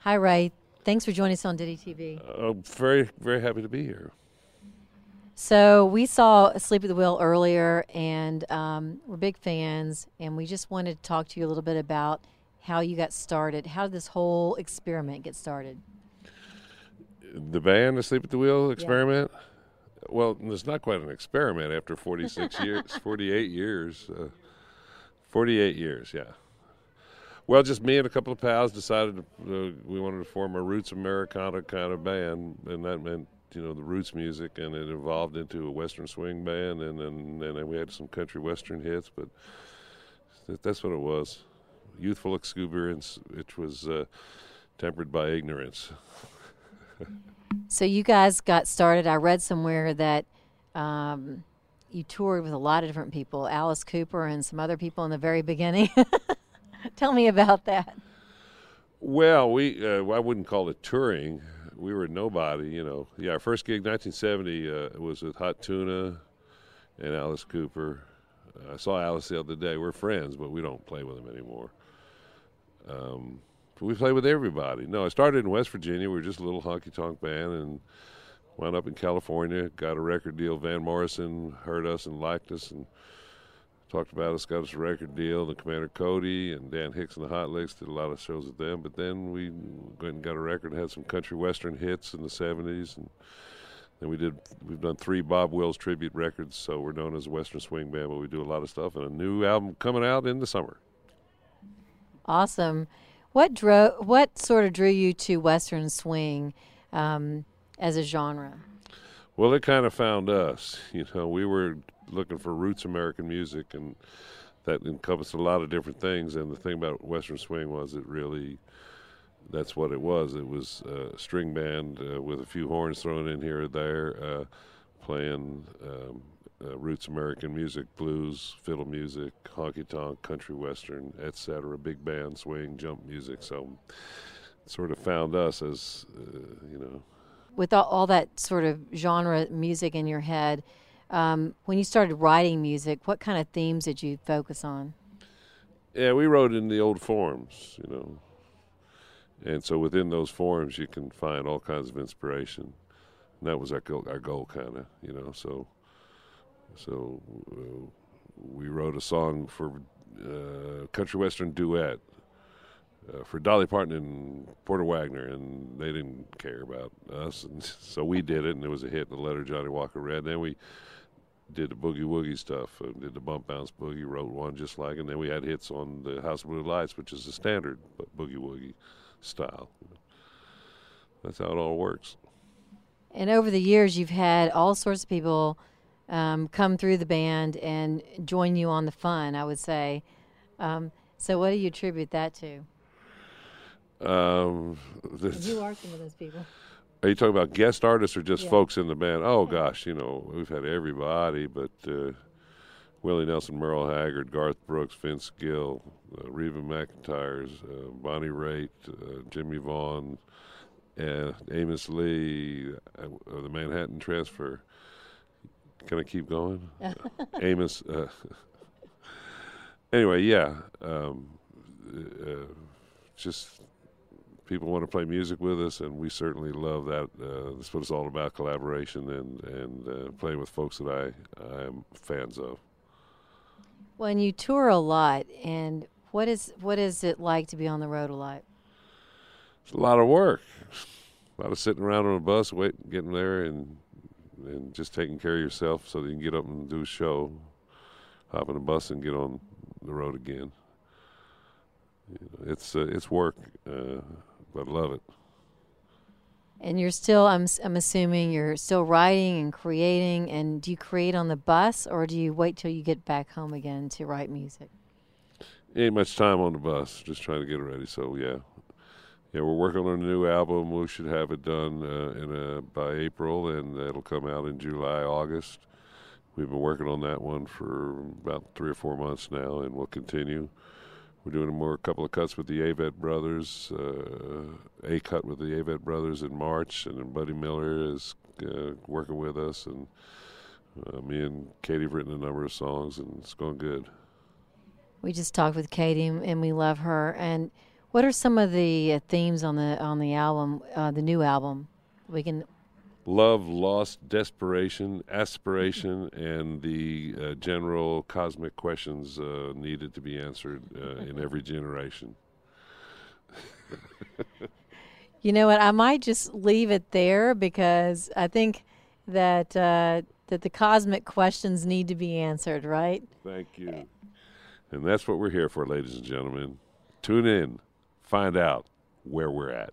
Hi, Ray. Thanks for joining us on Ditty TV. Uh, very, very happy to be here. So we saw Sleep at the Wheel earlier, and um, we're big fans, and we just wanted to talk to you a little bit about how you got started. How did this whole experiment get started? The band, the Sleep at the Wheel experiment? Yeah. Well, it's not quite an experiment after 46 years, 48 years. Uh, 48 years, yeah. Well, just me and a couple of pals decided to, uh, we wanted to form a roots Americana kind of band, and that meant you know the roots music, and it evolved into a western swing band, and then and we had some country western hits, but that's what it was. Youthful exuberance, which was uh, tempered by ignorance. so you guys got started. I read somewhere that. Um, you toured with a lot of different people, Alice Cooper and some other people in the very beginning. Tell me about that. Well, we uh, I wouldn't call it touring. We were nobody, you know. Yeah, our first gig, 1970, uh, was with Hot Tuna and Alice Cooper. Uh, I saw Alice the other day. We're friends, but we don't play with him anymore. Um, we play with everybody. No, I started in West Virginia. We were just a little honky tonk band and wound up in California. Got a record deal. Van Morrison heard us and liked us and talked about us, got us a record deal. The Commander Cody and Dan Hicks and the Hot Licks did a lot of shows with them. But then we went and got a record and had some country western hits in the 70s. And then we did, we've done three Bob Wills tribute records. So we're known as a Western Swing Band, but we do a lot of stuff. And a new album coming out in the summer. Awesome. What drove, what sort of drew you to Western Swing um, as a genre? Well, it kind of found us. You know, we were looking for roots American music, and that encompassed a lot of different things. And the thing about Western Swing was it really that's what it was. It was a string band uh, with a few horns thrown in here or there, uh, playing um, uh, roots American music, blues, fiddle music, honky tonk, country western, etc. Big band, swing, jump music. So, sort of found us as uh, you know. With all, all that sort of genre music in your head, um, when you started writing music, what kind of themes did you focus on? Yeah, we wrote in the old forms, you know. And so within those forms, you can find all kinds of inspiration. And that was our goal, our goal kind of, you know. So, so uh, we wrote a song for uh, country western duet uh, for Dolly Parton and Porter Wagoner, and they didn't care about us, and so we did it, and it was a hit. The letter Johnny Walker read. and Then we did the boogie woogie stuff, uh, did the bump bounce boogie, wrote one just like, and then we had hits on the House of Blue Lights, which is a standard boogie woogie style. That's how it all works. And over the years, you've had all sorts of people um, come through the band and join you on the fun. I would say. Um, so, what do you attribute that to? Um, you are some of those people. Are you talking about guest artists or just yeah. folks in the band? Oh gosh, you know we've had everybody, but uh, Willie Nelson, Merle Haggard, Garth Brooks, Vince Gill, uh, Reba McEntire's, uh, Bonnie Raitt, uh, Jimmie Vaughan, uh, Amos Lee, uh, the Manhattan Transfer. Can I keep going? Amos. Uh, anyway, yeah. Um, uh, just people want to play music with us, and we certainly love that. Uh, that's what it's all about: collaboration and and uh, playing with folks that I I am fans of. Well, and you tour a lot, and what is what is it like to be on the road a lot? It's a lot of work. A lot of sitting around on a bus, waiting, getting there, and and just taking care of yourself so that you can get up and do a show, hop in a bus and get on the road again. You know, it's uh, it's work, uh, but love it. And you're still, I'm, I'm assuming you're still writing and creating. And do you create on the bus or do you wait till you get back home again to write music? Ain't much time on the bus, just trying to get it ready. So, yeah. Yeah, we're working on a new album. We should have it done uh, in a, by April, and it'll come out in July, August. We've been working on that one for about three or four months now, and we'll continue. We're doing more a couple of cuts with the Avett Brothers, uh, a cut with the Avett Brothers in March, and Buddy Miller is uh, working with us, and uh, me and Katie have written a number of songs, and it's going good. We just talked with Katie, and we love her. And what are some of the uh, themes on the on the album, uh, the new album? We can love, loss, desperation, aspiration, and the uh, general cosmic questions uh, needed to be answered uh, in every generation. you know what? I might just leave it there because I think that uh, that the cosmic questions need to be answered. Right? Thank you. And that's what we're here for, ladies and gentlemen. Tune in, find out where we're at.